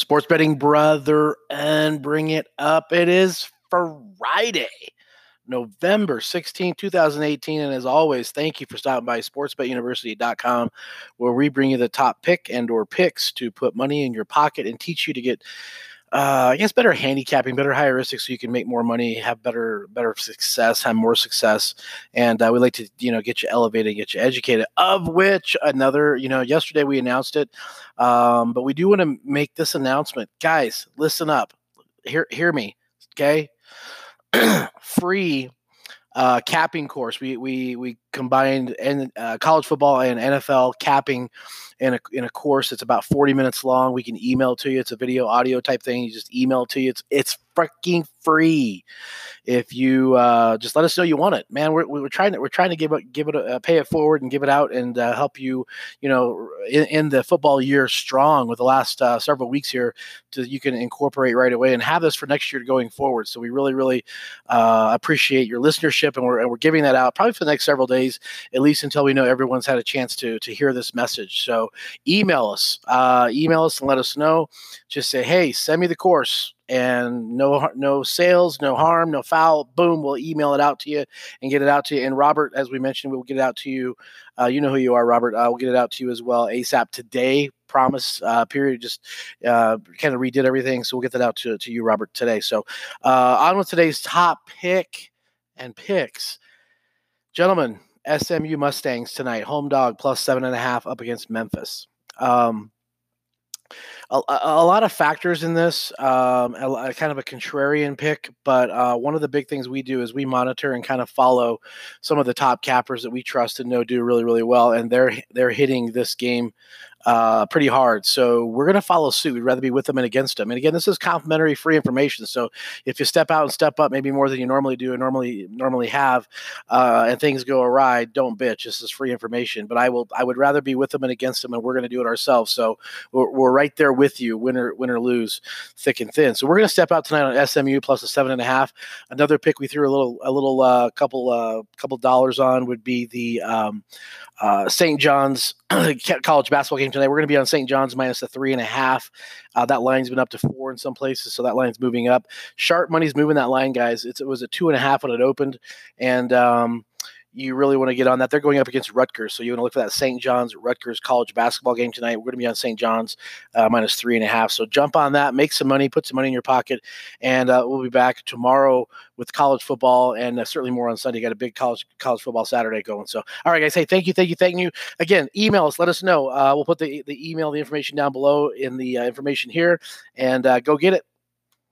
sports betting brother and bring it up. It is Friday, November 16, 2018. And as always, thank you for stopping by sportsbetuniversity.com where we bring you the top pick and or picks to put money in your pocket and teach you to get uh, I guess better handicapping, better heuristics, so you can make more money, have better better success, have more success, and uh, we like to you know get you elevated, get you educated. Of which another, you know, yesterday we announced it, um, but we do want to make this announcement, guys. Listen up, hear hear me, okay? Free uh, capping course. We we we combined and uh, college football and NFL capping in a in a course. It's about forty minutes long. We can email to you. It's a video audio type thing. You just email to you. It's it's freaking free. If you uh, just let us know you want it, man, we're, we're trying to we're trying to give it give it a, pay it forward and give it out and uh, help you, you know, in, in, the football year strong with the last uh, several weeks here, to you can incorporate right away and have this for next year going forward. So we really really uh, appreciate your listenership and we're and we're giving that out probably for the next several days, at least until we know everyone's had a chance to to hear this message. So email us, uh, email us and let us know. Just say, hey, send me the course and no no sales, no harm, no foul. Boom, we'll email it out to you and get it out to you. And Robert, as we mentioned, we'll get it out to you. Uh, you know who you are, Robert. Uh, we'll get it out to you as well ASAP today. Promise uh, period. Just uh, kind of redid everything, so we'll get that out to, to you, Robert, today. So uh, on with today's top pick and picks, gentlemen. SMU Mustangs tonight, home dog plus seven and a half up against Memphis. Um, a, a, lot of factors in this, um, a, a kind of a contrarian pick, but uh, one of the big things we do is we monitor and kind of follow some of the top cappers that we trust and know do really, really well, and they're they're hitting this game uh, pretty hard. So we're going to follow suit. We'd rather be with them and against them. And again, this is complimentary, free information. So if you step out and step up, maybe more than you normally do and normally normally have, uh, and things go awry, don't bitch. This is free information. But I will. I would rather be with them and against them, and we're going to do it ourselves. So we're, we're right there with you, win or win or lose, thick and thin. So we're going to step out tonight on SMU plus a seven and a half. Another pick we threw a little a little uh, couple uh, couple dollars on would be the um, uh, St. John's college basketball game tonight. We're going to be on St. John's minus a three and a half. Uh, that line's been up to four in some places, so that line's moving up. Sharp money's moving that line, guys. It's, it was a two and a half when it opened, and um, you really want to get on that. They're going up against Rutgers, so you want to look for that St. John's Rutgers college basketball game tonight. We're going to be on St. John's uh, minus three and a half. So jump on that, make some money, put some money in your pocket, and uh, we'll be back tomorrow with college football and uh, certainly more on Sunday. Got a big college college football Saturday going. So all right, guys, hey, thank you, thank you, thank you again. Email us, let us know. Uh, we'll put the the email, the information down below in the uh, information here, and uh, go get it.